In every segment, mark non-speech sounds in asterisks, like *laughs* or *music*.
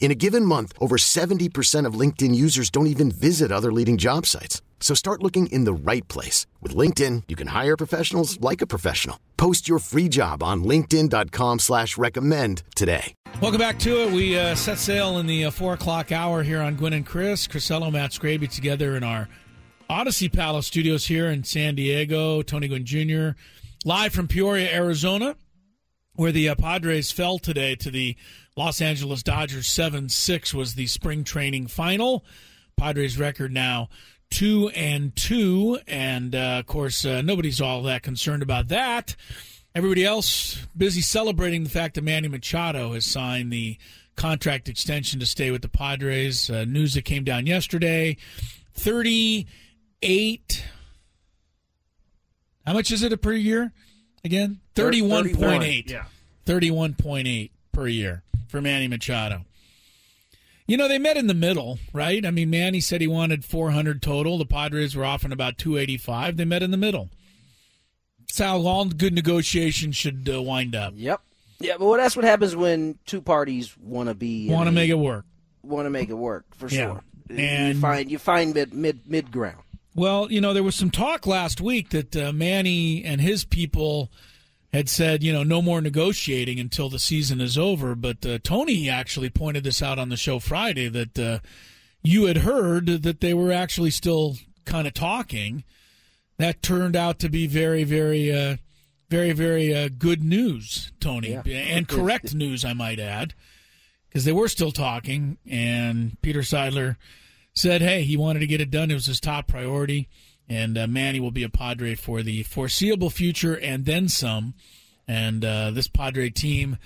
In a given month, over 70% of LinkedIn users don't even visit other leading job sites. So start looking in the right place. With LinkedIn, you can hire professionals like a professional. Post your free job on linkedin.com slash recommend today. Welcome back to it. We uh, set sail in the uh, 4 o'clock hour here on Gwynn and Chris. Chrisello, Matt Scraby together in our Audacy Palace studios here in San Diego. Tony Gwynn Jr. live from Peoria, Arizona, where the uh, Padres fell today to the Los Angeles Dodgers 7 6 was the spring training final. Padres record now two and two, and uh, of course uh, nobody's all that concerned about that. Everybody else busy celebrating the fact that Manny Machado has signed the contract extension to stay with the Padres. Uh, news that came down yesterday: thirty-eight. How much is it a per year? Again, thirty-one point eight. Yeah. Thirty-one point eight per year for Manny Machado. You know, they met in the middle, right? I mean, Manny said he wanted 400 total. The Padres were offering about 285. They met in the middle. That's how all good negotiations should uh, wind up. Yep. Yeah, but well, that's what happens when two parties want to be Want to make it work. want to make it work for Yeah. sure. And- you find you find mid mid mid ground. Well, you know, there was some talk last week that uh, Manny and his people had said, you know, no more negotiating until the season is over. But uh, Tony actually pointed this out on the show Friday that uh, you had heard that they were actually still kind of talking. That turned out to be very, very, uh, very, very uh, good news, Tony, Yeah. and correct news, I might add, because they were still talking. And Peter Seidler said, hey, he wanted to get it done. It was his top priority. And uh, Manny will be a Padre for the foreseeable future and then some. And uh, this Padre team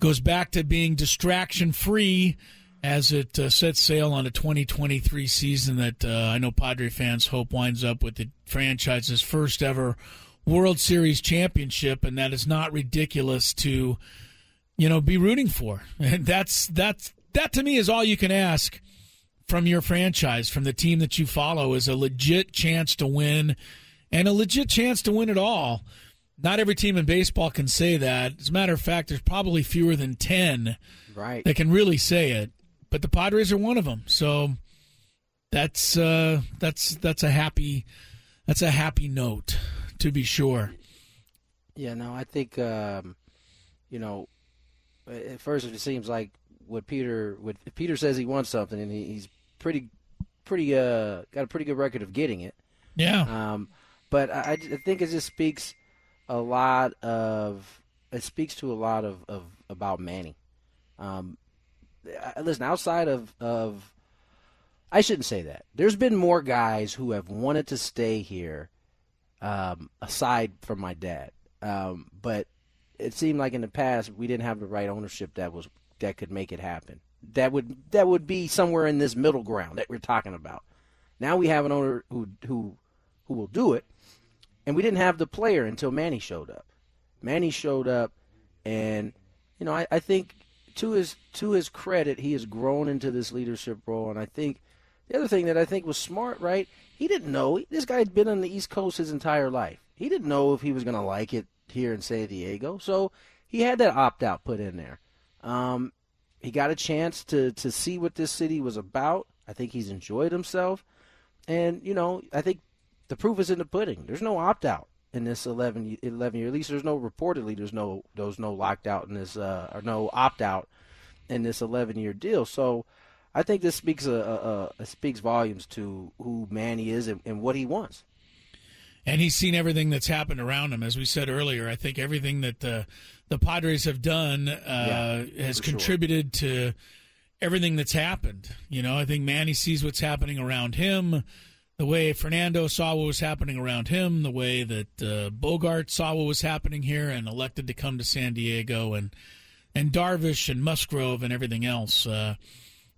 goes back to being distraction free as it uh, sets sail on a 2023 season that uh, I know Padre fans hope winds up with the franchise's first ever World Series championship, and that is not ridiculous to, you know, be rooting for. *laughs* And that's that's that to me is all you can ask from your franchise, from the team that you follow, is a legit chance to win, and a legit chance to win it all. Not every team in baseball can say that. As a matter of fact, there's probably fewer than ten Right. that can really say it, but the Padres are one of them. So that's uh, that's that's a happy that's a happy note to be sure. Yeah, no, I think um, you know, at first it seems like what Peter what Peter says he wants something, and he, he's pretty pretty uh got a pretty good record of getting it. Yeah, Um, but I, I think it just speaks a lot of it speaks to a lot of, of about Manny. Um, listen, outside of of I shouldn't say that. There's been more guys who have wanted to stay here, um, aside from my dad. Um, but it seemed like in the past we didn't have the right ownership that was that could make it happen. That would that would be somewhere in this middle ground that we're talking about. Now we have an owner who who who will do it, and we didn't have the player until Manny showed up. Manny showed up, and you know I, I think to his to his credit, he has grown into this leadership role, and I think the other thing that I think was smart, right? He didn't know this guy had been on the East Coast his entire life. He didn't know if he was going to like it here in San Diego, so he had that opt out put in there. Um, he got a chance to to see what this city was about. I think he's enjoyed himself, and you know I think the proof is in the pudding. There's no opt out in this 11, 11 year. At least there's no reportedly there's no there's no locked out in this uh, or no opt out in this 11 year deal. So I think this speaks a, a, a, speaks volumes to who Manny is and, and what he wants. And he's seen everything that's happened around him. As we said earlier, I think everything that the the Padres have done uh, yeah, has contributed sure. to everything that's happened. You know, I think Manny sees what's happening around him, the way Fernando saw what was happening around him, the way that uh, Bogaerts saw what was happening here, and elected to come to San Diego, and and Darvish and Musgrove and everything else. Uh,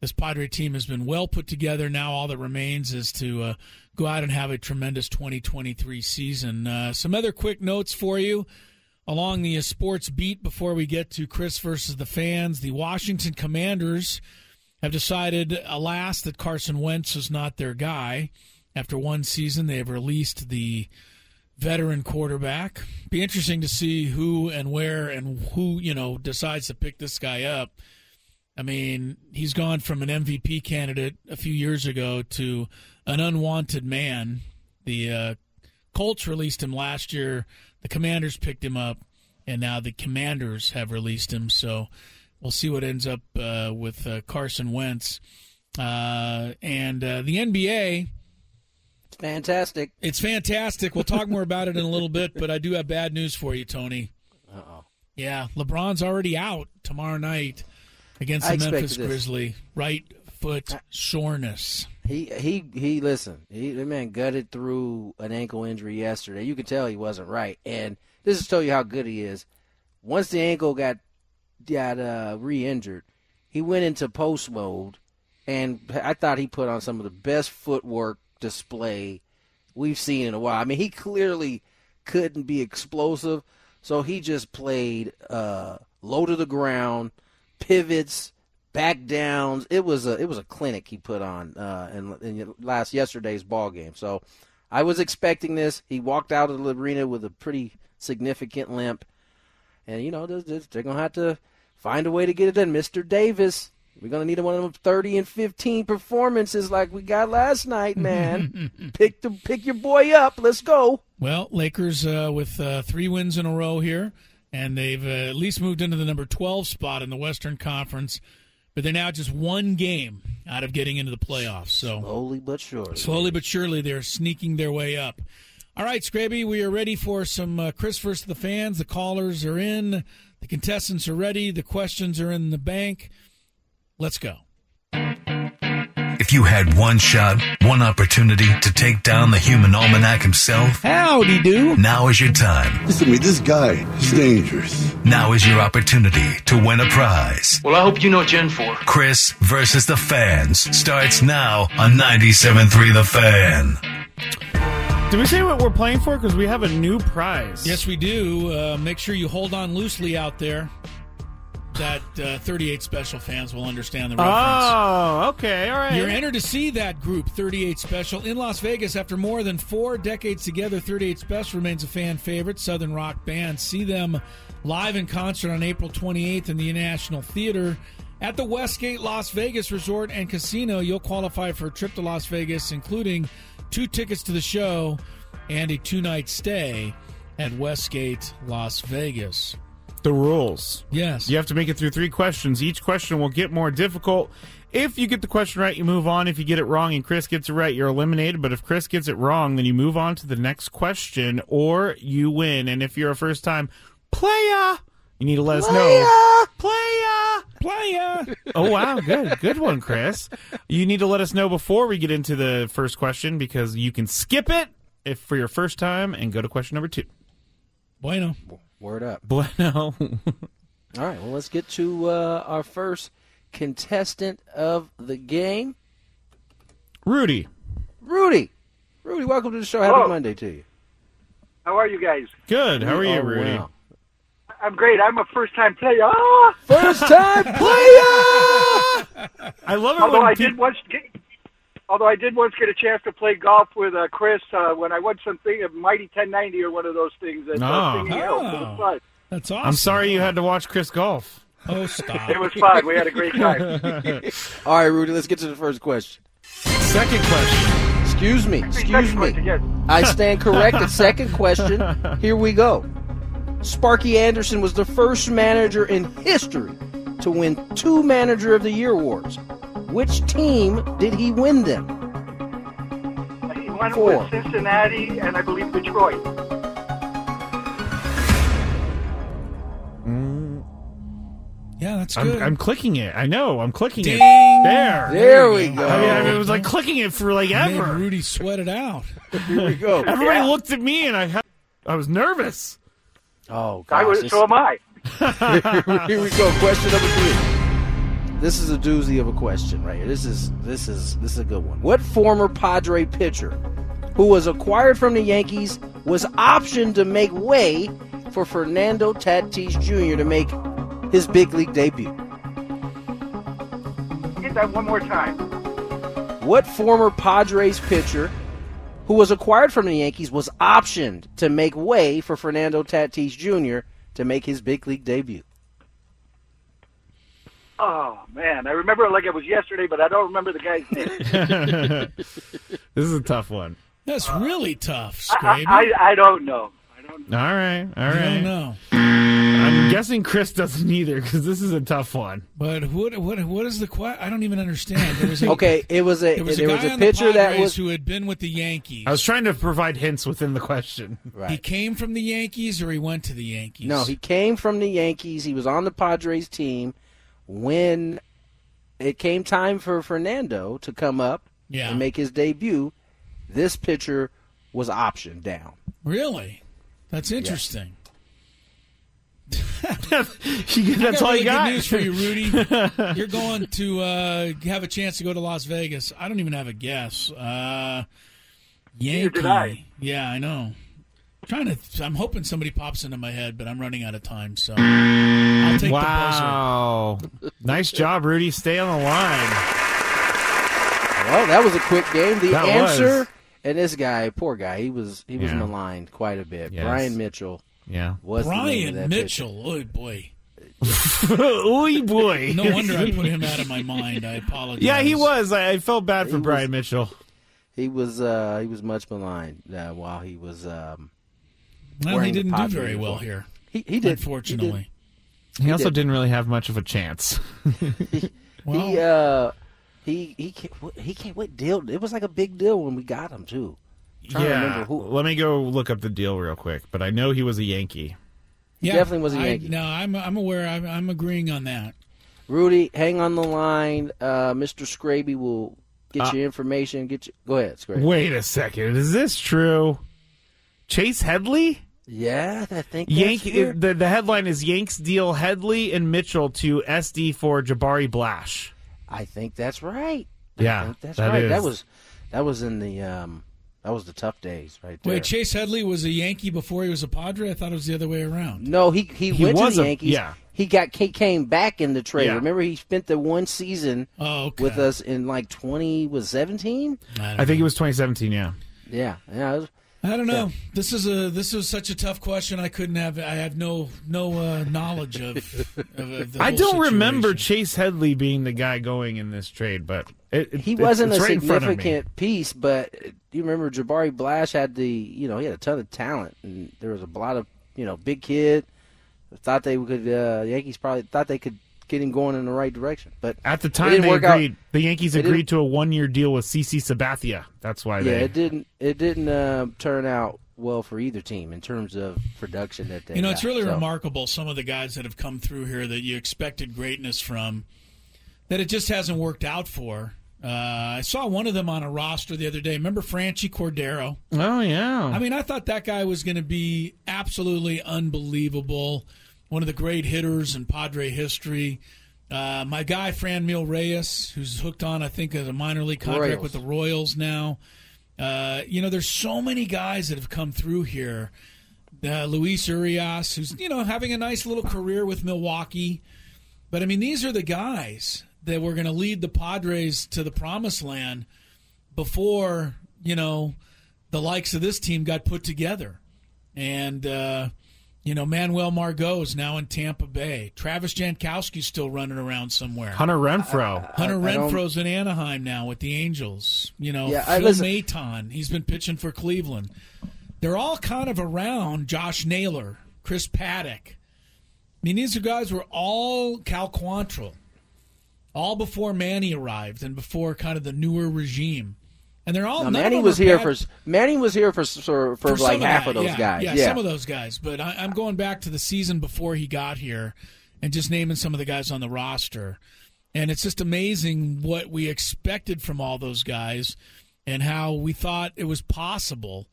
this Padre team has been well put together. Now all that remains is to uh, go out and have a tremendous 2023 season. Uh, some other quick notes for you along the sports beat before we get to Chris versus the fans. The Washington Commanders have decided, alas, that Carson Wentz is not their guy. After one season, they have released the veteran quarterback. Be interesting to see who and where and who, you know, decides to pick this guy up. I mean, he's gone from an MVP candidate a few years ago to an unwanted man. The uh, Colts released him last year. The Commanders picked him up, and now the Commanders have released him. So we'll see what ends up uh, with uh, Carson Wentz. Uh, and uh, the NBA. It's fantastic. It's fantastic. We'll talk more about it in a little bit, but I do have bad news for you, Tony. oh. Yeah, LeBron's already out tomorrow night against the Memphis Grizzly. Right foot soreness. He he he. Listen, he the man gutted through an ankle injury yesterday. You could tell he wasn't right, and this is to tell you how good he is. Once the ankle got got uh, re-injured, he went into post mode, and I thought he put on some of the best footwork display we've seen in a while. I mean, he clearly couldn't be explosive, so he just played uh, low to the ground pivots, back downs. It was a it was a clinic he put on uh, in, in last yesterday's ball game. So I was expecting this. He walked out of the arena with a pretty significant limp, and you know they're, they're gonna have to find a way to get it done. Mister Davis, we're gonna need one of them thirty and fifteen performances like we got last night, man. *laughs* pick the pick your boy up. Let's go. Well, Lakers uh, with uh, three wins in a row here and they've uh, at least moved into the number 12 spot in the Western Conference. But they're now just one game out of getting into the playoffs. So slowly but surely, slowly but surely, they're sneaking their way up. All right, Scraby, we are ready for some uh, Chris versus the fans. The callers are in, the contestants are ready, the questions are in the bank. Let's go. If you had one shot, one opportunity to take down the human almanac himself, howdy do. Now is your time. Listen to me, this guy is dangerous. Now is your opportunity to win a prize. Well, I hope you know what you're in for. Chris versus the fans starts now on 97.3 The Fan. Did we say what we're playing for? Because we have a new prize. Yes, we do. Uh, make sure you hold on loosely out there that uh, 38 Special fans will understand the reference. Oh, okay, all right. You're entered to see that group, 38 Special, in Las Vegas after more than four decades together. 38 Special remains a fan favorite Southern rock band. See them live in concert on April 28th in the National Theater. At the Westgate Las Vegas Resort and Casino, you'll qualify for a trip to Las Vegas, including two tickets to the show and a two night stay at Westgate Las Vegas the rules. Yes. You have to make it through three questions. Each question will get more difficult. If you get the question right, you move on. If you get it wrong and Chris gets it right, you're eliminated. But if Chris gets it wrong, then you move on to the next question or you win. And if you're a first time player, you need to let us know. Player! Player! *laughs* oh, wow. Good. Good one, Chris. You need to let us know before we get into the first question because you can skip it if for your first time and go to question number two. Bueno. Word up. *laughs* Bueno. All right, well, let's get to uh, our first contestant of the game. Rudy. Rudy. Rudy, welcome to the show. Happy Monday to you. How are you guys? Good. How are you, Rudy? Well. I'm great. I'm a first time player. Oh! First time *laughs* player! I love it. Although I did once get, although I did once get a chance to play golf with uh, Chris uh, when I won something, a Mighty 1090 or one of those things. That, uh, oh. oh. That's awesome. I'm sorry you had to watch Chris golf. Oh, stop. it was fun. We had a great time. *laughs* All right, Rudy, let's get to the first question. Second question. Excuse me. Excuse me. yes. I stand corrected. *laughs* Second question. Here we go. Sparky Anderson was the first manager in history to win two Manager of the Year awards. Which team did he win them? He won went Four. with Cincinnati and I believe Detroit. Mm. Yeah, that's I'm, good. I'm clicking it. I know. I'm clicking Ding. it. There. There we go. I mean, I mean, it was like clicking it for like Made ever. Rudy sweated out. *laughs* Here we go. Everybody looked at me and I had, I was nervous. Oh, I was, so am I. *laughs* here we go. Question number three. This is a doozy of a question right here. This is this is this is a good one. What former Padre pitcher who was acquired from the Yankees was optioned to make way for Fernando Tatis Jr. to make his big league debut? Get that one more time. What former Padres pitcher who was acquired from the Yankees was optioned to make way for Fernando Tatis Jr. to make his big league debut? Oh man, I remember it like it was yesterday, but I don't remember the guy's name. *laughs* *laughs* This is a tough one. That's uh, really tough, I, I, I don't know. I don't. Know. All right. All I don't know. I'm guessing Chris doesn't either because this is a tough one. But what what what is the question? I don't even understand. There was a, *laughs* Okay, it was a There was there a was a on the pitcher that was who had been with the Yankees. I was trying to provide hints within the question. He came from the Yankees, or he went to the Yankees. No, he came from the Yankees. He was on the Padres team when it came time for Fernando to come up Yeah. and make his debut. This pitcher was optioned down. really. That's interesting. *laughs* You- I all really you got. good news for you, Rudy. *laughs* You're going to uh, have a chance to go to Las Vegas. I don't even have a guess. Uh, Yankee. Yeah, I know. Trying to. I'm hoping somebody pops into my head, but I'm running out of time. So I'll take the Wow. nice job, Rudy. Stay on the line. Well, that was a quick game. The That answer, was. and this guy, poor guy, he was he was Yeah. maligned quite a bit. Yes. Bryan Mitchell Yeah. was buzzer. the name of Bryan that Mitchell. Oh boy. *laughs* Oy boy. No wonder I put him out of my mind. I apologize. Yeah, he was. I, I felt bad for He Bryan was- Mitchell. He was uh, he was much maligned uh, while he was um, Well, he didn't do very well uniform. here. he he did Unfortunately. He, also did. did. not really have much of a chance. *laughs* *laughs* Well, He uh he he he can't what deal? It was like a big deal when we got him too. trying to yeah. remember who- Let me go look up the deal real quick. But I know he was a Yankee. He definitely was a I- Yankee. no, I'm I'm aware. I'm, I'm agreeing on that. Rudy, hang on the line. Uh, Mr. Scraby will get Uh, your information. Get you. Go ahead, Scraby. Wait a second. Is this true? Chase Headley? Yeah, I think that's Yankee. The, the headline is Yanks deal Headley and Mitchell to SD for Jabari Blash. I think that's right. Yeah, I think that's that right. That is. was that was in the um that was the tough days right there. Wait, Chase Headley was a Yankee before he was a Padre. I thought it was the other way around. no, he he, He went to was the a- Yankees. yeah. He got he came back in the trade. Yeah. Remember, he spent the one season Oh, okay. with us in like twenty was seventeen. I, I think it was 2017. Yeah. Yeah, yeah. It was, I don't know. This is a this is such a tough question. I couldn't have. I have no no uh, knowledge of. of, of the *laughs* I whole don't remember. Chase Headley being the guy going in this trade, but it, it, he it- wasn't it's a right in front of me. significant piece, but do you remember Jabari Blash had the you know he had a ton of talent and there was a lot of you know big kid. Thought they could uh, the Yankees probably thought they could get him going in the right direction, but At the time, they work out. agreed. The Yankees It agreed to a one-year deal with CC Sabathia. That's why yeah, they. it didn't it didn't uh, turn out well for either team in terms of production that they You know, got. it's really So, remarkable. Some of the guys that have come through here that you expected greatness from, that it just hasn't worked out for. Uh, I saw one of them on a roster the other day. Remember Franchy Cordero? oh yeah. I mean, I thought that guy was going to be absolutely unbelievable. One of the great hitters in Padre history. Uh, my guy, Franmil Reyes, who's hooked on, I think, a minor league contract Royals. with the Royals now. Uh, you know, there's so many guys that have come through here. Uh, Luis Urias, who's, you know, having a nice little career with Milwaukee. But, I mean, these are the guys that were going to lead the Padres to the promised land before, you know, the likes of this team got put together. And, uh, you know, Manuel Margot is now in Tampa Bay. Travis Jankowski's still running around somewhere. Hunter Renfroe. Hunter I don't- Renfroe's in Anaheim now with the Angels. You know, Yeah, Phil listen- Maton, he's been pitching for Cleveland. They're all kind of around Josh Naylor, Chris Paddack. I mean, these guys were all Cal Quantrill, all before Manny arrived and before kind of the newer regime. And they're all. Manning was here bad. for Manning was here for for, for, For like half that, of those yeah, guys. Yeah, Yeah, some of those guys. But I, I'm going back to the season before he got here and just naming some of the guys on the roster. And it's just amazing what we expected from all those guys and how we thought it was possible.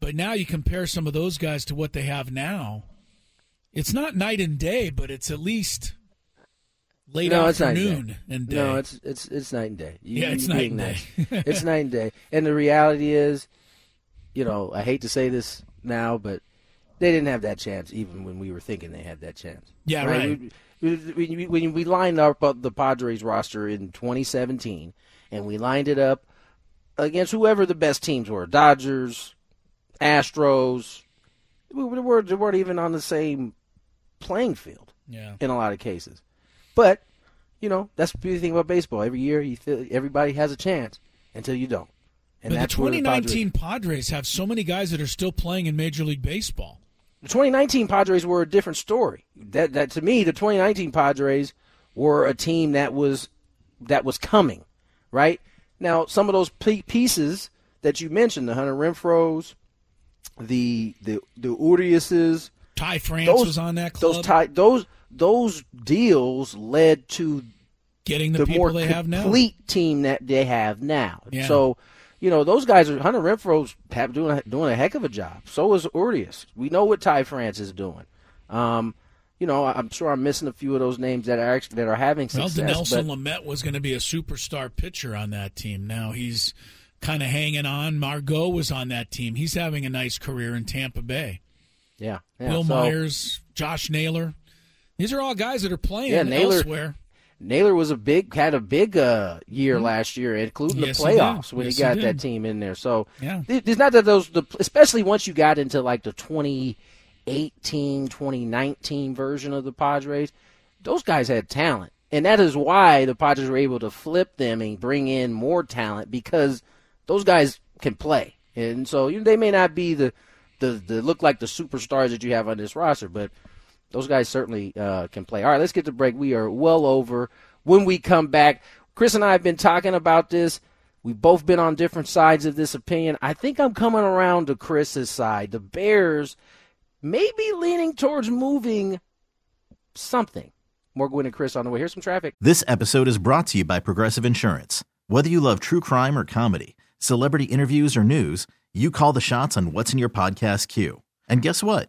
But now you compare some of those guys to what they have now. It's not night and day, but it's at least late no, it's night and afternoon day. and day. No, it's it's it's night and day. You- Yeah, it's night and nice. day. *laughs* it's night and day. And the reality is, you know, I hate to say this now, but they didn't have that chance even when we were thinking they had that chance. Yeah, right. We- we- we- When we lined up uh, the Padres roster in 2017, and we lined it up against whoever the best teams were, Dodgers, Astros, we were, they weren't even on the same playing field yeah. in a lot of cases. But you know, that's the beauty thing about baseball. Every year, you feel everybody has a chance until you don't. And But the that's where 2019 Padres have so many guys that are still playing in Major League Baseball. The 2019 Padres were a different story. That that to me, the 2019 Padres were a team that was that was coming, right? Now, some of those pieces that you mentioned, the Hunter Renfroe's, the the the Uriases, Ty France those was on that club. those tie, those those deals led to getting the, the, people more they have now. complete team that they have now. Yeah. So, you know, those guys are Hunter Renfroe's have doing a, doing a heck of a job. So is Urias. We know what Ty France is doing. Um, you know, I'm sure I'm missing a few of those names that are actually that are having Well, success. Nelson but Lamet was going to be a superstar pitcher on that team. Now he's kind of hanging on. Margot was on that team. He's having a nice career in Tampa Bay. yeah, yeah. Will so, Myers, Josh Naylor. These are all guys that are playing Yeah, Naylor- elsewhere. Naylor was a big had a big uh, year last year, including Mm-hmm. Yes, the he playoffs when Yes, he he got did. that team in there. So Yeah. it's not that those, the, especially once you got into like the 2018, 2019 version of the Padres, those guys had talent, and that is why the Padres were able to flip them and bring in more talent because those guys can play, and so you know, they may not be the the, the look like the superstars that you have on this roster, but those guys certainly uh, can play. All right, let's get to break. We are well over. When we come back, Chris and I have been talking about this. We've both been on different sides of this opinion. I think I'm coming around to Chris's side. The Bears may be leaning towards moving something. More Gwynn and Chris on the way. Here's some traffic. This episode is brought to you by Progressive Insurance. Whether you love true crime or comedy, celebrity interviews or news, you call the shots on what's in your podcast queue. And guess what?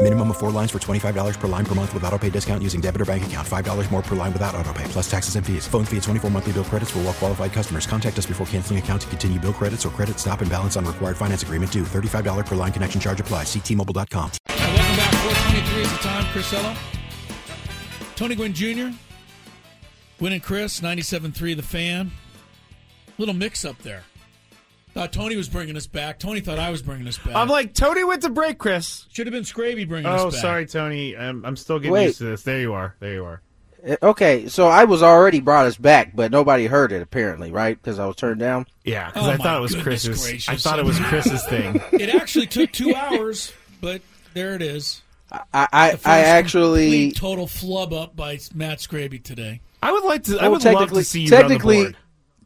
Minimum of four lines for $25 per line per month with auto pay discount using debit or bank account. $5 more per line without auto pay, plus taxes and fees. Phone fee at 24 monthly bill credits for all well qualified customers. Contact us before canceling account to continue bill credits or credit stop and balance on required finance agreement due. $35 per line connection charge apply. Ctmobile.com. Welcome back. 423 is the time. Chris Ello. Tony Gwynn Jr. Gwynn and Chris, 97.3 The Fan. Little mix up there. Thought Tony was bringing us back. Tony thought I was bringing us back. I'm like, Tony went to break, Chris. Should have been Scraby bringing Oh, us back. sorry, Tony. I'm, I'm still getting Wait. used to this. There you are. There you are. Uh, Okay, so I was already brought us back, but nobody heard it apparently, right? Because I was turned down. Yeah, because Oh, I thought it was goodness Chris's. I thought it was Chris's thing. *laughs* It actually took two hours, but there it is. I I, I actually total flub up by Matt Scraby today. I would like to. I would love technically- to see you run the technically- board.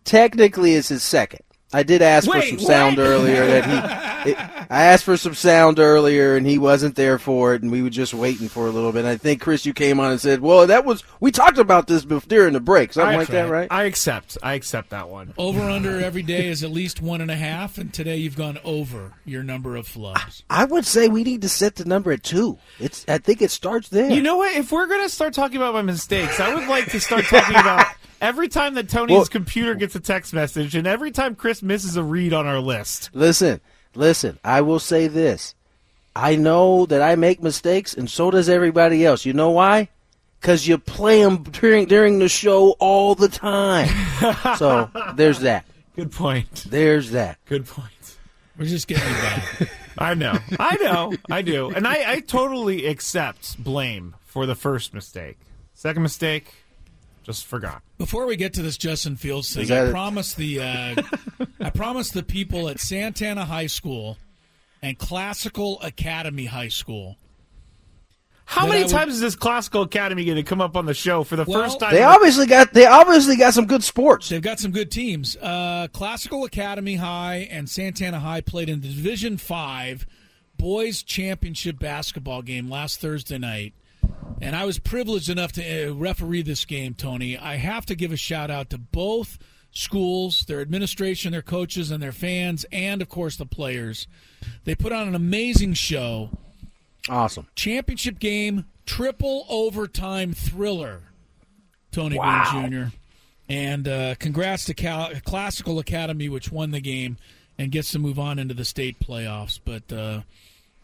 technically it's his second. I did ask for Wait, some sound earlier that he it, I asked for some sound earlier, and he wasn't there for it, and we were just waiting for a little bit. And I think Chris, you came on and said, "Well, that was we talked about this during the break, something I, like that, right?" I accept. I accept that one. Over under every day is at least one and a half, and today you've gone over your number of flubs. I would say we need to set the number at two. It's. I think it starts there. You know what? If we're gonna start talking about my mistakes, I would like to start talking about every time that Tony's Well- computer gets a text message and every time Chris misses a read on our list. Listen, listen. I will say this. I know that I make mistakes, and so does everybody else. You know why? Because you play them during during the show all the time. *laughs* so there's that. Good point. There's that. Good point. We're just getting you back. *laughs* I know. I know. I do. And I, I totally accept blame for the first mistake. Second mistake, just forgot. Before we get to this Justin Fields thing, I it? promised the uh, *laughs* I promised the people at Santana High School and Classical Academy High School. How many I would- times is this classical academy going to come up on the show for the Well, first time? They obviously got. They obviously got some good sports. They've got some good teams. Uh, Classical Academy High and Santana High played in the Division Five boys championship basketball game last Thursday night, and I was privileged enough to uh, referee this game. Tony, I have to give a shout out to both schools, their administration, their coaches, and their fans, and of course the players. They put on an amazing show. Awesome. Championship game, triple overtime thriller. Tony Wow. Gwynn Jr. And uh, congrats to Cal- Classical Academy, which won the game and gets to move on into the state playoffs. But uh,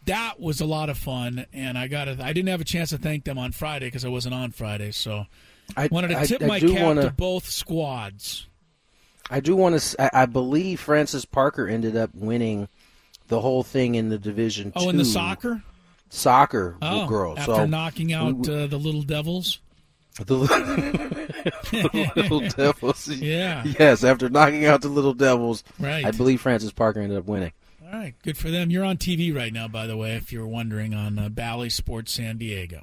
that was a lot of fun, and I got I didn't have a chance to thank them on Friday because I wasn't on Friday, so I wanted to I- tip I my do cap wanna- to both squads. I do want to. I, I believe Francis Parker ended up winning the whole thing in the division. Oh, in the soccer, soccer oh, girls. after so knocking out uh, the Little Devils. the, *laughs* the little *laughs* devils. Yeah. Yes, after knocking out the little devils, Right. I believe Francis Parker ended up winning. All right, good for them. You're on TV right now, by the way, if you're wondering, on uh, Bally Sports San Diego.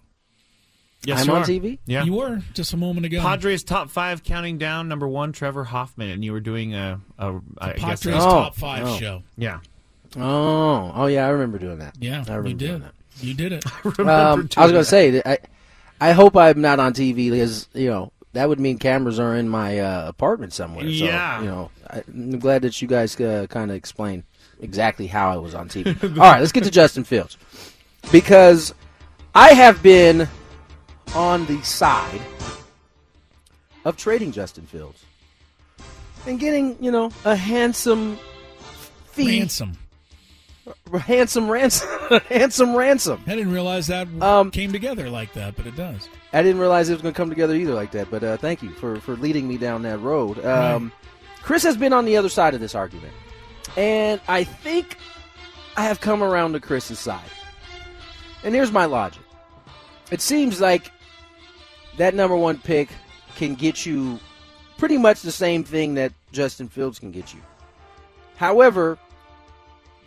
Yes, I'm you on are. TV? Yeah. You were just a moment ago. Padres top five counting down. Number one, Trevor Hoffman, and you were doing a, a I guess Padres a- top five oh. show. Yeah. Oh, oh yeah, I remember doing that. Yeah, I remember you doing did. that. You did it. *laughs* I, Um, I was going to say I, I hope I'm not on TV because you know that would mean cameras are in my uh, apartment somewhere. Yeah. So, you know, I, I'm glad that you guys uh, kind of explained exactly how I was on TV. *laughs* All right, let's get to Justin Fields because I have been on the side of trading Justin Fields and getting you know a handsome fee, Ransom. handsome ransom, *laughs* handsome ransom. I didn't realize that Um, came together like that, but it does. I didn't realize it was going to come together either like that. But uh, thank you for, for leading me down that road. Um, Chris has been on the other side of this argument, and I think I have come around to Chris's side. And here's my logic: It seems like that number one pick can get you pretty much the same thing that Justin Fields can get you. However,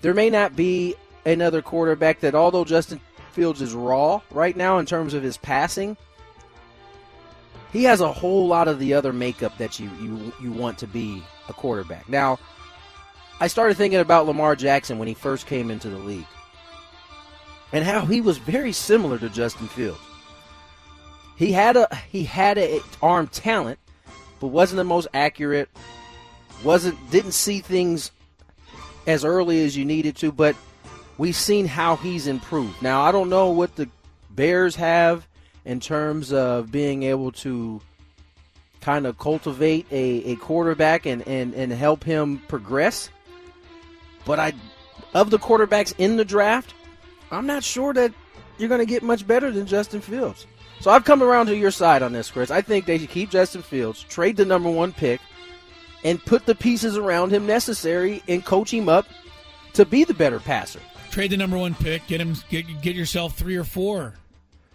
there may not be another quarterback that, although Justin Fields is raw right now in terms of his passing, he has a whole lot of the other makeup that you you you want to be a quarterback. Now, I started thinking about Lamar Jackson when he first came into the league, and how he was very similar to Justin Fields. He had a he had a arm talent, but wasn't the most accurate. wasn't didn't see things as early as you needed to, but we've seen how he's improved. Now, I don't know what the Bears have in terms of being able to kind of cultivate a, a quarterback and, and, and help him progress. But I of the quarterbacks in the draft, I'm not sure that you're going to get much better than Justin Fields. So I've come around to your side on this, Chris. I think they should keep Justin Fields, trade the number one pick, and put the pieces around him necessary and coach him up to be the better passer. Trade the number one pick. Get him. Get, get yourself three or four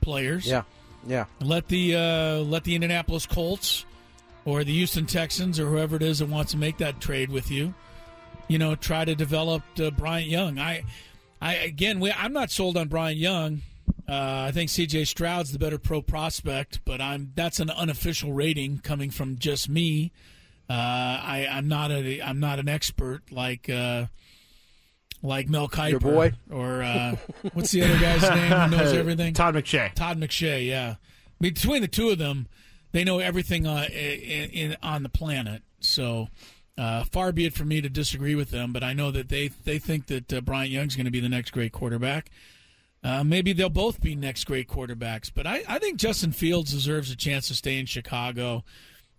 players. Yeah, yeah. Let the uh, let the Indianapolis Colts or the Houston Texans or whoever it is that wants to make that trade with you, you know, try to develop uh, Bryant Young. I, I again, we, I'm not sold on Bryant Young. Uh, I think C.J. Stroud's the better pro prospect, but I'm that's an unofficial rating coming from just me. Uh, I, I'm not a I'm not an expert like uh, like Mel Kiper, Your boy? or uh, what's the other guy's name who knows *laughs* everything? Todd McShay. Todd McShay, yeah. Between the two of them, they know everything uh, in, in, on the planet. So uh, far be it from me to disagree with them, but I know that they they think that uh, Bryant Young's going to be the next great quarterback. Uh, maybe they'll both be next great quarterbacks, but I, I think Justin Fields deserves a chance to stay in Chicago.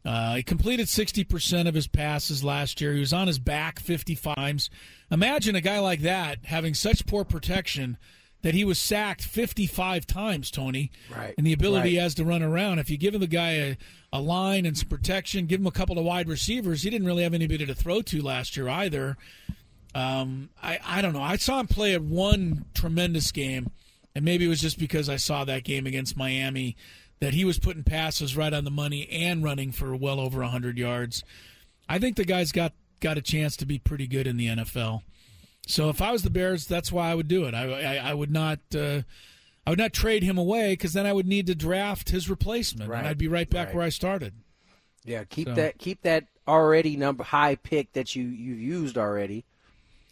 Uh, he completed 60% of his passes last year. He was on his back 50 times. Imagine a guy like that having such poor protection that he was sacked 55 times, Tony. Right. And the ability right. he has to run around. If you give him the guy a, a line and some protection, give him a couple of wide receivers, he didn't really have anybody to throw to last year either. Um, I, I don't know. I saw him play at one tremendous game, and maybe it was just because I saw that game against Miami that he was putting passes right on the money and running for well over 100 yards. I think the guy's got, got a chance to be pretty good in the NFL. So if I was the Bears, that's why I would do it. I, I, I would not. Uh, I would not trade him away because then I would need to draft his replacement, Right. and I'd be right back Right. where I started. Yeah, keep So- that keep that already number high pick that you you've used already,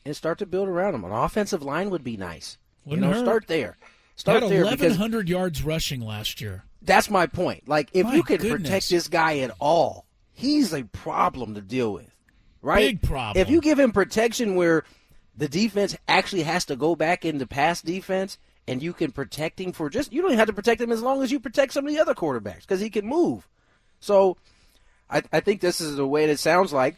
and start to build around him. An offensive line would be nice. Wouldn't you know, hurt. start there. He Start had there because 1,100 yards rushing last year. that's my point. Like if My you can goodness. protect this guy at all, he's a problem to deal with. Right? Big problem. If you give him protection where the defense actually has to go back into pass defense and you can protect him for just you don't have to protect him as long as you protect some of the other quarterbacks because he can move. So I, I think this is the way that it sounds like,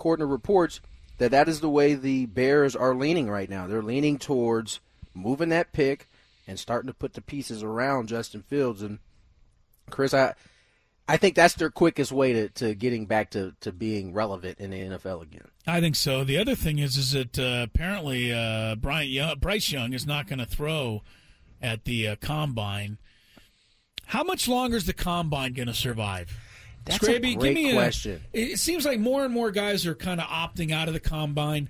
to reports, that that is the way the Bears are leaning right now. They're leaning towards moving that pick and starting to put the pieces around Justin Fields and Chris. I I think that's their quickest way to, to getting back to, to being relevant in the NFL again. I think so. The other thing is, is that uh, apparently uh, Bryant Young, Bryce Young is not going to throw at the uh, combine. How much longer is the combine going to survive? That's a great give me question. A, it seems like more and more guys are kind of opting out of the combine.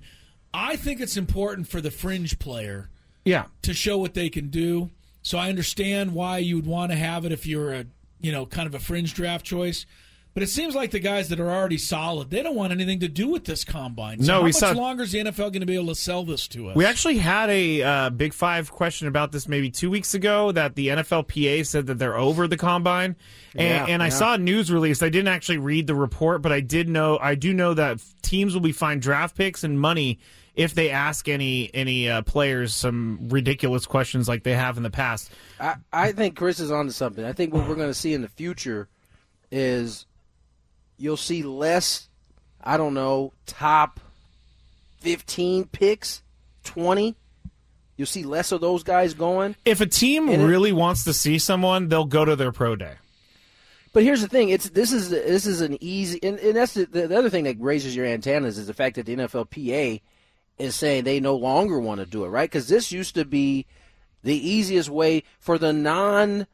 I think it's important for the fringe player Yeah. to show what they can do. So I understand why you would want to have it if you're a you know kind of a fringe draft choice. But it seems like the guys that are already solid, they don't want anything to do with this combine. So No, how we much saw- longer is the NFL going to be able to sell this to us? We actually had a uh, Big Five question about this maybe two weeks ago that the NFLPA said that they're over the combine, and, Yeah, and I saw a news release. I didn't actually read the report, but I did know I do know that teams will be fined draft picks and money if they ask any any uh, players some ridiculous questions like they have in the past. I, I think Chris is onto something. I think what we're going to see in the future is you'll see less, I don't know, top 15 picks, 20. You'll see less of those guys going. If a team And it- really wants to see someone, they'll go to their pro day. But here's the thing: it's this is this is an easy, and, and that's the, the other thing that raises your antennas is the fact that the NFLPA is saying they no longer want to do it, right? Because this used to be the easiest way for the non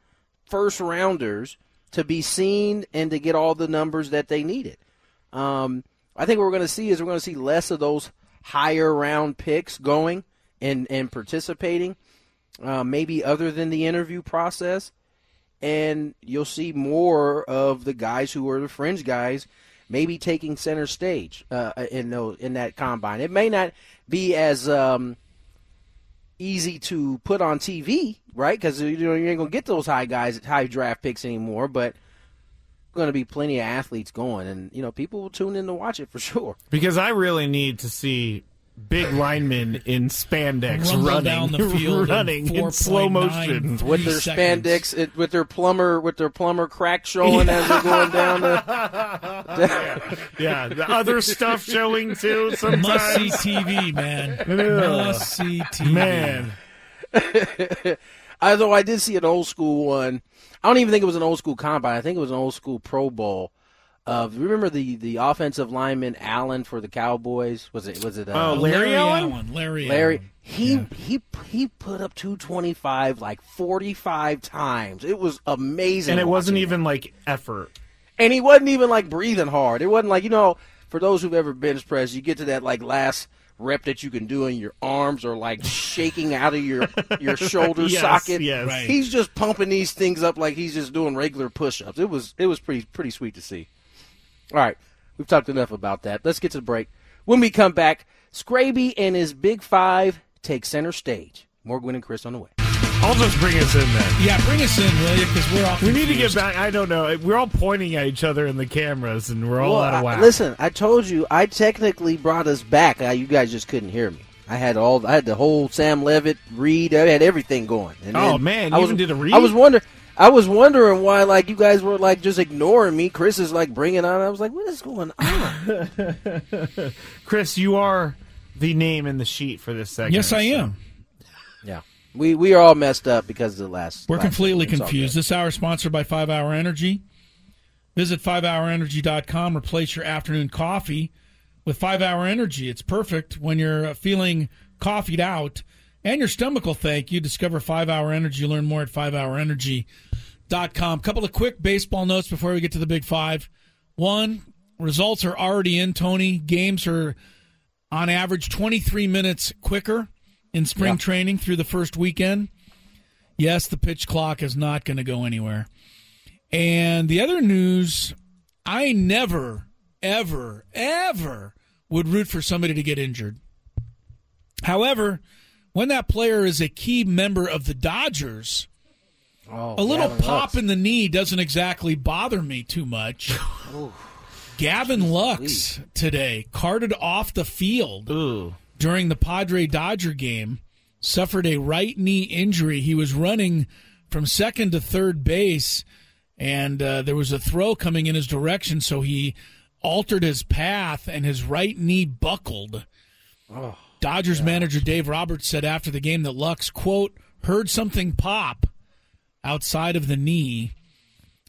first rounders to be seen and to get all the numbers that they needed. Um, I think what we're going to see is we're going to see less of those higher round picks going and and participating, uh, maybe other than the interview process and you'll see more of the guys who are the fringe guys maybe taking center stage uh, in those, in that combine. It may not be as um, easy to put on TV, right? Because you know you ain't gonna get those high guys, high draft picks anymore. But going to be plenty of athletes going, and you know people will tune in to watch it for *laughs* sure. Because I really need to see big linemen in spandex Rumble running down the *laughs* field in running in slow motion with their seconds. spandex, it, with their plumber, with their plumber crack showing as they're going down the. *laughs* Yeah, the other stuff showing too. Sometimes Must see TV, man. Ugh. Must see TV. Man, *laughs* Although I did see an old school one. I don't even think it was an old school combine. I think it was an old school Pro Bowl. Uh, remember the, the offensive lineman Allen for the Cowboys? Was it was it? Uh, Oh, Larry Allen? Larry. Larry. Allen. He Yeah. he he put up two twenty five like forty five times. It was amazing. and it wasn't watching even like effort. And he wasn't even like breathing hard. It wasn't like you know. For those who've ever bench pressed, you get to that like last rep that you can do, and your arms are like shaking out of your your *laughs* shoulder Yes, socket. yes. Right. He's just pumping these things up like he's just doing regular push-ups. It was it was pretty pretty sweet to see. All right, we've talked enough about that. Let's get to the break. When we come back, Scraby and his Big Five take center stage. More Gwynn and Chris on the way. I'll just bring us in then. Yeah, bring us in, will you? Because we're all. We need to get back. I don't know. We're all pointing at each other in the cameras, and we're all Well, out of I- whack. listen, I told you I technically brought us back. Uh, you guys just couldn't hear me. I had all. I had the whole Sam Levitt read. I had everything going. And Oh, man, I you was, even did a read? I was wondering. I was wondering why, like, you guys were like just ignoring me. Chris is like bringing on. I was like, what is going on? *laughs* Chris, you are the name in the sheet for this segment. Yes, I so- am. yeah, we we are all messed up because of the last. We're last completely segment. It's all confused. This hour is sponsored by 5 Hour Energy. Visit 5hourenergy.com. Replace your afternoon coffee with 5 Hour Energy. It's perfect when you're uh, feeling coffeeed out and your stomach will thank you. Discover 5 Hour Energy. Learn more at 5hourenergy.com. Couple of quick baseball notes before we get to the big five. One, results are already in, Tony. Games are on average 23 minutes quicker in spring Yeah. training through the first weekend. Yes, the pitch clock is not going to go anywhere. And the other news I never, ever, ever would root for somebody to get injured. However, when that player is a key member of the Dodgers, Oh, a little Gavin pop Lux. in the knee doesn't exactly bother me too much. Gavin Lux today carted off the field during the Padre Dodger game, suffered a right knee injury. He was running from second to third base, and uh, there was a throw coming in his direction, so he altered his path, and his right knee buckled. Oh, Dodgers manager Dave Roberts said after the game that Lux, quote, heard something pop outside of the knee.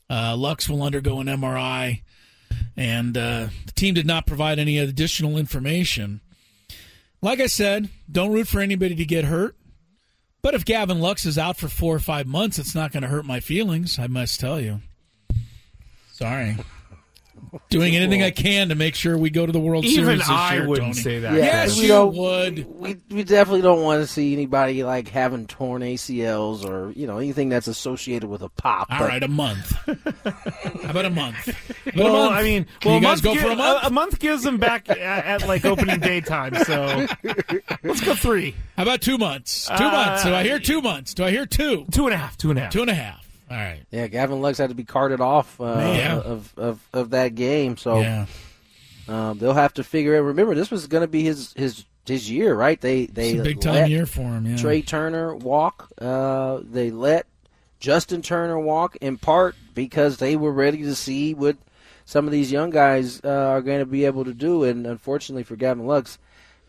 Uh, Lux will undergo an MRI, and uh, the team did not provide any additional information. Like I said, don't root for anybody to get hurt. But if Gavin Lux is out for four or five months, it's not going to hurt my feelings, I must tell you. Sorry. Doing anything I can to make sure we go to the World Even Series this I year, wouldn't Tony. say that. Yeah, Yes, we you don't- would. We we definitely don't want to see anybody like having torn ACLs or you know anything that's associated with a pop. All but- right, a month. How about a month? How about a Well, month? I mean, Can well, you guys a go month for a month? A, month gives them back at, at like opening day time. So let's go three, How about two months? Two Uh, months. Do I hear two months? Do I hear two? two and a half, two and a half. Two and a half. All right. Yeah, Gavin Lux had to be carted off uh, Man. of, of of that game, so Yeah. um, they'll have to figure out. Remember, this was going to be his his his year, right? They they It's a big time year for him. Yeah. Trey Turner walk. Uh, they let Justin Turner walk in part because they were ready to see what some of these young guys uh, are going to be able to do, and unfortunately for Gavin Lux,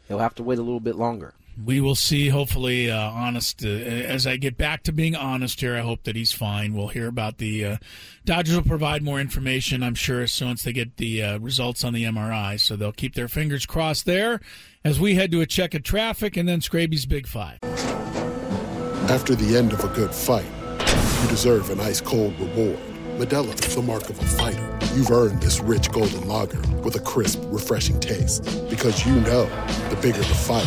he'll have to wait a little bit longer. We will see. Hopefully, uh, honest. Uh, as I get back to being honest here, I hope that he's fine. We'll hear about the uh, Dodgers. Will provide more information, I'm sure, as soon as they get the uh, results on the MRI. So they'll keep their fingers crossed there. As we head to a check of traffic, and then Scraby's Big Five. After the end of a good fight, you deserve an ice cold reward. Modelo is the mark of a fighter. You've earned this rich golden lager with a crisp, refreshing taste. Because you know the bigger the fight,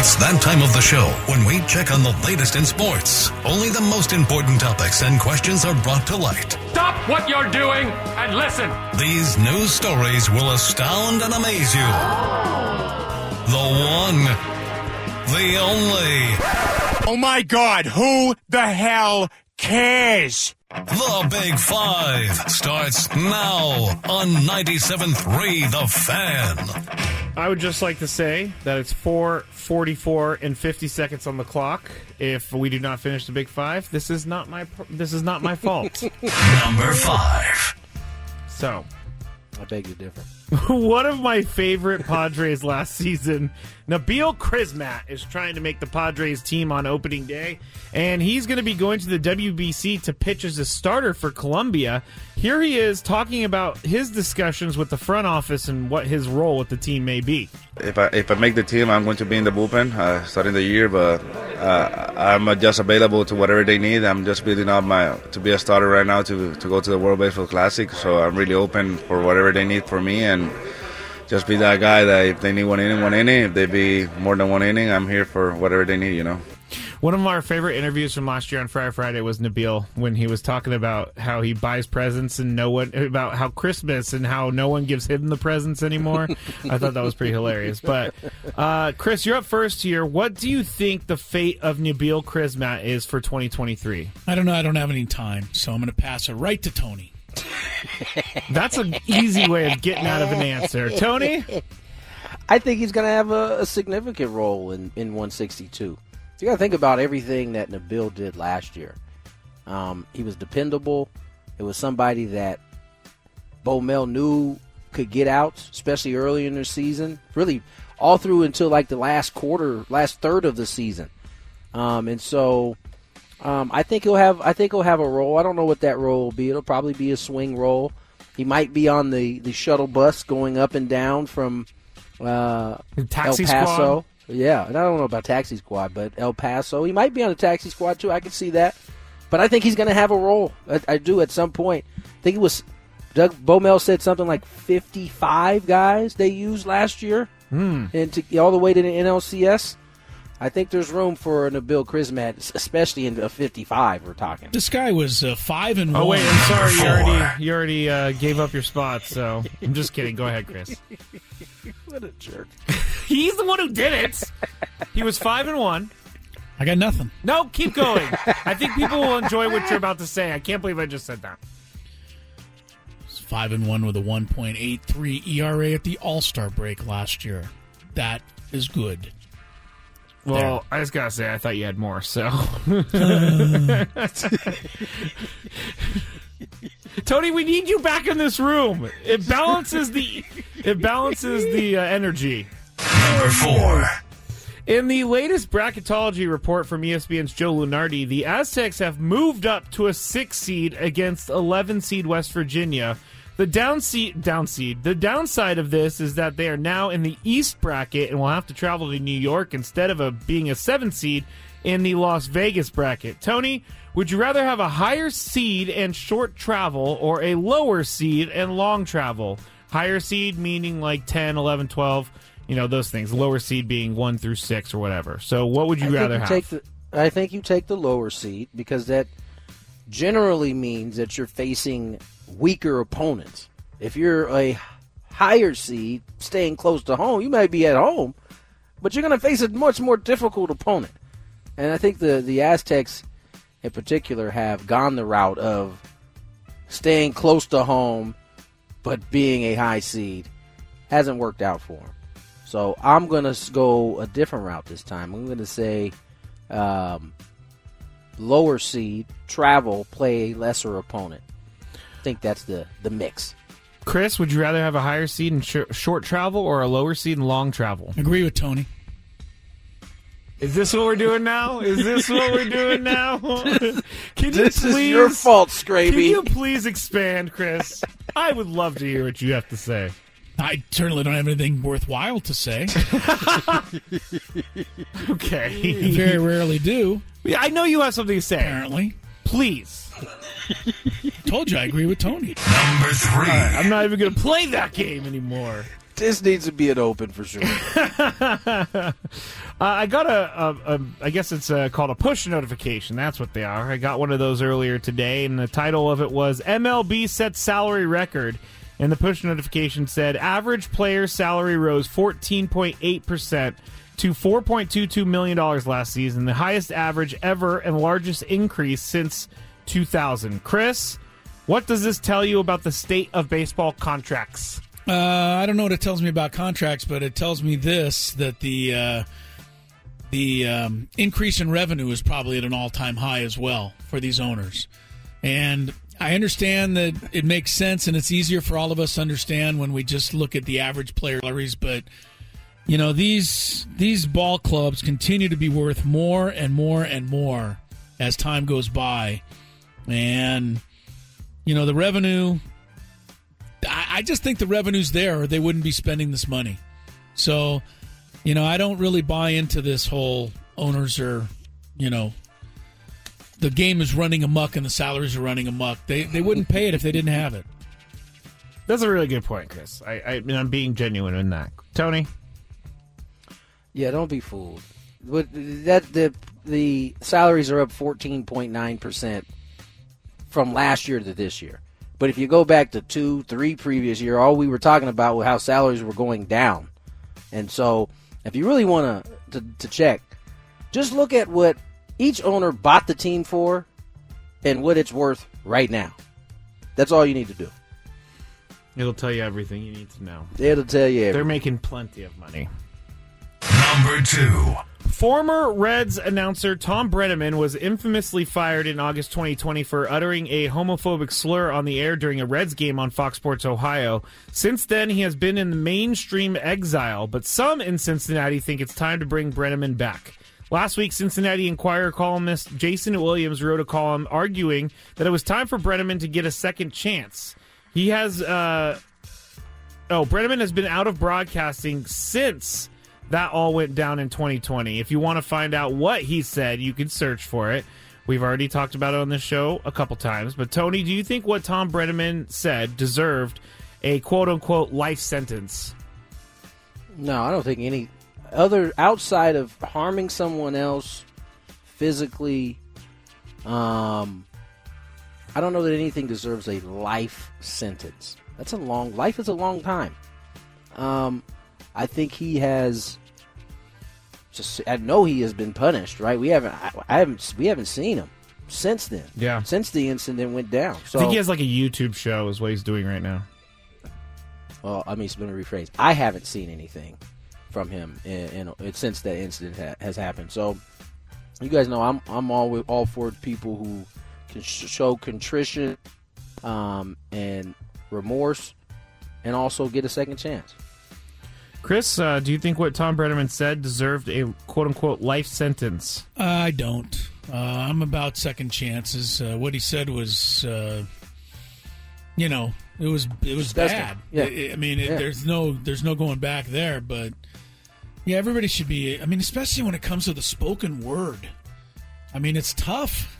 It's that time of the show when we check on the latest in sports. Only the most important topics and questions are brought to light. Stop what you're doing and listen. These news stories will astound and amaze you. The one, the only. Oh my god, who the hell cares? The Big Five starts now on 97.3 The Fan. I would just like to say that it's 4:44 and 50 seconds on the clock. If we do not finish the Big Five, this is not my this is not my fault. *laughs* Number five. So, I beg to differ. *laughs* One of my favorite Padres last season, Nabil Crismatt, is trying to make the Padres team on opening day, and he's going to be going to the WBC to pitch as a starter for Colombia. Here he is talking about his discussions with the front office and what his role with the team may be. If I if I make the team, I'm going to be in the bullpen uh, starting the year, but uh, I'm just available to whatever they need. I'm just building up my to be a starter right now to to go to the World Baseball Classic. So I'm really open for whatever they need for me and just be that guy that if they need one inning, one inning. If they be more than one inning, I'm here for whatever they need. You know. One of our favorite interviews from last year on Friday Friday was Nabil when he was talking about how he buys presents and no one about how Christmas and how no one gives him the presents anymore. I thought that was pretty hilarious. But uh, Chris, you're up first here. What do you think the fate of Nabil Crismatt is for 2023? I don't know. I don't have any time, so I'm going to pass it right to Tony. *laughs* That's an easy way of getting out of an answer. Tony? I think he's going to have a, a, significant role in, in 162. You got to think about everything that Nabil did last year. Um, he was dependable. It was somebody that Bo Mel knew could get out, especially early in the season. Really, all through until like the last quarter, last third of the season. Um, and so, um, I think he'll have. I think he'll have a role. I don't know what that role will be. It'll probably be a swing role. He might be on the, the shuttle bus going up and down from uh, El Paso. Squad. Yeah, and I don't know about Taxi Squad, but El Paso. He might be on the Taxi Squad too. I can see that. But I think he's going to have a role. I, I, do at some point. I think it was Doug Bomel said something like 55 guys they used last year, mm. and to, all the way to the NLCS. I think there's room for an Bill Crismatt, especially in a 55. We're talking. This guy was uh, five and oh, one. wait, I'm sorry. You already you already uh, gave up your spot. So I'm just kidding. Go ahead, Chris. *laughs* what a jerk. *laughs* He's the one who did it. He was five and one. I got nothing. No, keep going. *laughs* I think people will enjoy what you're about to say. I can't believe I just said that. It's five and one with a 1.83 ERA at the All Star break last year. That is good. Well, there. I just gotta say, I thought you had more. So, *laughs* Tony, we need you back in this room. It balances the it balances the uh, energy. Number four. In the latest bracketology report from ESPN's Joe Lunardi, the Aztecs have moved up to a six seed against 11 seed West Virginia. The down seed, down seed. The downside of this is that they are now in the East bracket and will have to travel to New York instead of a, being a seven seed in the Las Vegas bracket. Tony, would you rather have a higher seed and short travel or a lower seed and long travel? Higher seed meaning like 10, 11, 12, you know, those things. Lower seed being 1 through 6 or whatever. So what would you I rather you have? Take the, I think you take the lower seed because that generally means that you're facing weaker opponents. If you're a higher seed staying close to home, you might be at home, but you're going to face a much more difficult opponent. And I think the, the Aztecs in particular have gone the route of staying close to home but being a high seed hasn't worked out for them. So I'm going to go a different route this time. I'm going to say um, lower seed, travel, play a lesser opponent. I think that's the, the mix. Chris, would you rather have a higher seed in sh- short travel or a lower seed in long travel? Agree with Tony. Is this what we're doing now? Is this what we're doing now? *laughs* Can you this please, is your fault, Scraby. Can you please expand, Chris? I would love to hear what you have to say. I certainly don't have anything worthwhile to say. *laughs* okay. I very rarely do. I know you have something to say. Apparently. Please. Told you I agree with Tony. Number three. Right, I'm not even going to play that game anymore. This needs to be an open for sure. *laughs* uh, I got a, a, a, I guess it's a, uh, called a push notification. That's what they are. I got one of those earlier today, and the title of it was MLB sets salary record. And the push notification said average player salary rose 14.8% to $4.22 million last season, the highest average ever and largest increase since 2000. Chris, what does this tell you about the state of baseball contracts? Uh, I don't know what it tells me about contracts, but it tells me this that the uh, the um, increase in revenue is probably at an all time high as well for these owners. And I understand that it makes sense and it's easier for all of us to understand when we just look at the average player salaries, but you know these these ball clubs continue to be worth more and more and more as time goes by, and you know the revenue. I, I just think the revenue's there, or they wouldn't be spending this money. So, you know, I don't really buy into this whole owners are, you know, the game is running amok and the salaries are running amok. They they wouldn't pay it if they didn't have it. That's a really good point, Chris. I, I mean, I'm being genuine in that. Tony, Yeah, don't be fooled. But that the the salaries are up 14.9 percent from last year to this year. But if you go back to two, three previous year, all we were talking about was how salaries were going down. And so, if you really want to to check, just look at what each owner bought the team for and what it's worth right now. That's all you need to do. it'll tell you everything you need to know. It'll tell you. They're making plenty of money. Number two. Former Reds announcer Thom Brennaman was infamously fired in August 2020 for uttering a homophobic slur on the air during a Reds game on Fox Sports Ohio. Since then, he has been in mainstream exile, but some in Cincinnati think it's time to bring Brennaman back. Last week, Cincinnati Enquirer columnist Jason Williams wrote a column arguing that it was time for Brennaman to get a second chance. He has, uh, oh, Brennaman has been out of broadcasting since that all went down in 2020. If you want to find out what he said, you can search for it. We've already talked about it on this show a couple times. But Tony, do you think what Thom Brennaman said deserved a quote unquote life sentence? No, I don't think any other outside of harming someone else physically. Um, I don't know that anything deserves a life sentence. That's a long life is a long time. Um, I think he has. Just I know he has been punished, right? We haven't I, I haven't we haven't seen him since then. Yeah. since the incident went down. So I think he has like a YouTube show, is what he's doing right now. well, I mean, it's been a rephrase. I haven't seen anything from him in, in, since that incident ha- has happened. So, you guys know I'm I'm all all for people who can sh- show contrition, um, and remorse, and also get a second chance. Chris, uh, do you think what Thom Brennaman said deserved a quote unquote life sentence? I don't. Uh, I'm about second chances. Uh, what he said was, uh, you know, it was it was Disgusting. bad. Yeah. I- I mean, it, Yeah. there's no there's no going back there. But yeah, everybody should be. I mean, especially when it comes to the spoken word. I mean, it's tough.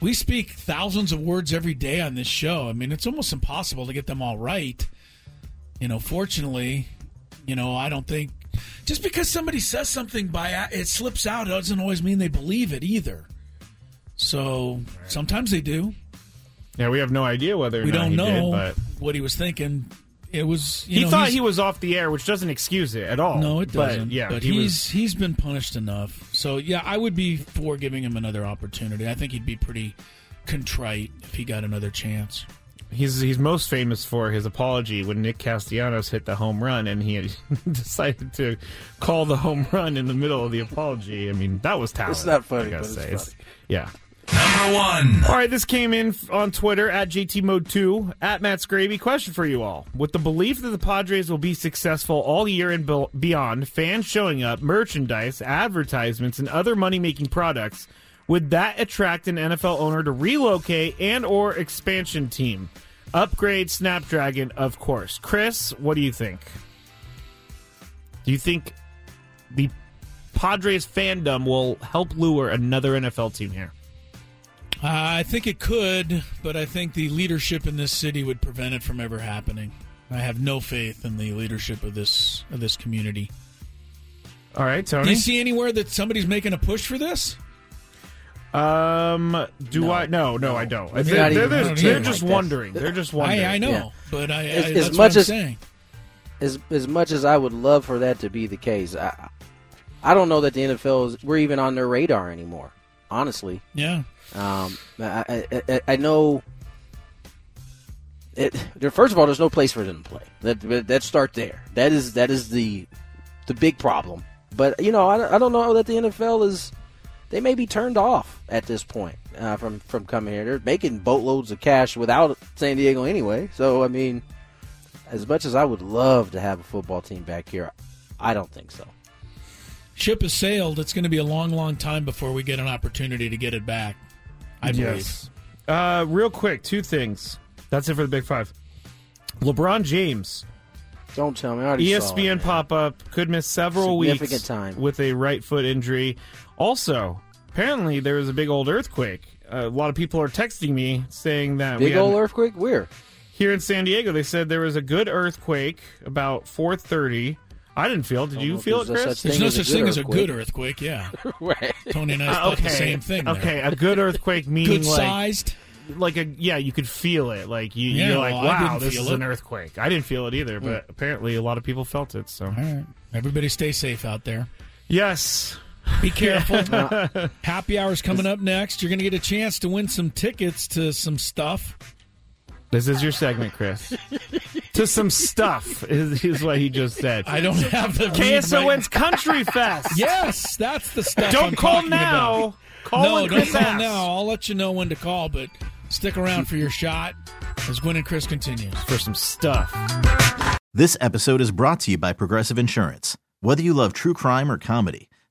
We speak thousands of words every day on this show. I mean, it's almost impossible to get them all right. You know, fortunately, you know, I don't think just because somebody says something by it slips out it doesn't always mean they believe it either. So sometimes they do. Yeah, we have no idea whether or we not don't he know did, but what he was thinking. It was you he know, thought he was off the air, which doesn't excuse it at all. No, it doesn't. yeah, but he he's was. he's been punished enough. So yeah, I would be for giving him another opportunity. I think he'd be pretty contrite if he got another chance. He's he's most famous for his apology when Nick Castellanos hit the home run, and he had *laughs* decided to call the home run in the middle of the apology. I mean, that was talent. It's not funny, I gotta but it's say. funny. yeah. Number one. All right, this came in on Twitter at JT Mode 2 at Matt Scraby. Question for you all. With the belief that the Padres will be successful all year and beyond, fans showing up, merchandise, advertisements, and other money making products, would that attract an NFL owner to relocate and or expansion team? Upgrade Snapdragon, of course. Chris, what do you think? Do you think the Padres fandom will help lure another NFL team here? Uh, I think it could, but I think the leadership in this city would prevent it from ever happening. I have no faith in the leadership of this of this community. All right, Tony. Do you see anywhere that somebody's making a push for this? Um, do No. I? No, no, I don't. They're, they're, even- they're, I don't they're either. just Like wondering. They're just wondering. I, I know, Yeah. but I, As- I as much what I'm as- saying. As as much as I would love for that to be the case, I I don't know that the NFL is we're even on their radar anymore. Honestly, Yeah, um, I, I, I, I know. It, first of all, there's no place for them to play. That that start there. That is that is the the big problem. But you know, I, I don't know that the NFL is they may be turned off at this point uh, from from coming here. They're making boatloads of cash without San Diego anyway. So I mean, as much as I would love to have a football team back here, I don't think so. Ship has sailed. It's going to be a long, long time before we get an opportunity to get it back. I yes. Uh, real quick, two things. That's it for the Big Five. LeBron James. Don't tell me. I already ESPN pop up could miss several Significant weeks time. with a right foot injury. Also, apparently there was a big old earthquake. Uh, a lot of people are texting me saying that Big we old had- earthquake. Where? here in San Diego. They said there was a good earthquake about 4:30. I didn't feel. it. Did you feel it, there's a Chris? such There's thing no as a such good thing as a good earthquake. Yeah, *laughs* right. Tony and I Uh, okay, the same thing. there. Okay, a good earthquake *laughs* meaning good like sized. like a yeah, you could feel it. Like you, Yeah, you're like, well, I wow, didn't this is it. an earthquake. I didn't feel it either, but apparently a lot of people felt it. So All right, everybody, stay safe out there. yes, Be careful. *laughs* Happy hour's coming up next. You're going to get a chance to win some tickets to some stuff. this is your segment, Chris. to some stuff is, is what he just said. I don't have the KSON's Country Fest. Yes, that's the stuff. Don't I'm call now. about. Call no, when don't Chris call asks. now. I'll let you know when to call, but stick around for your shot as Gwynn and Chris continues. for some stuff. This episode is brought to you by Progressive Insurance. Whether you love true crime or comedy,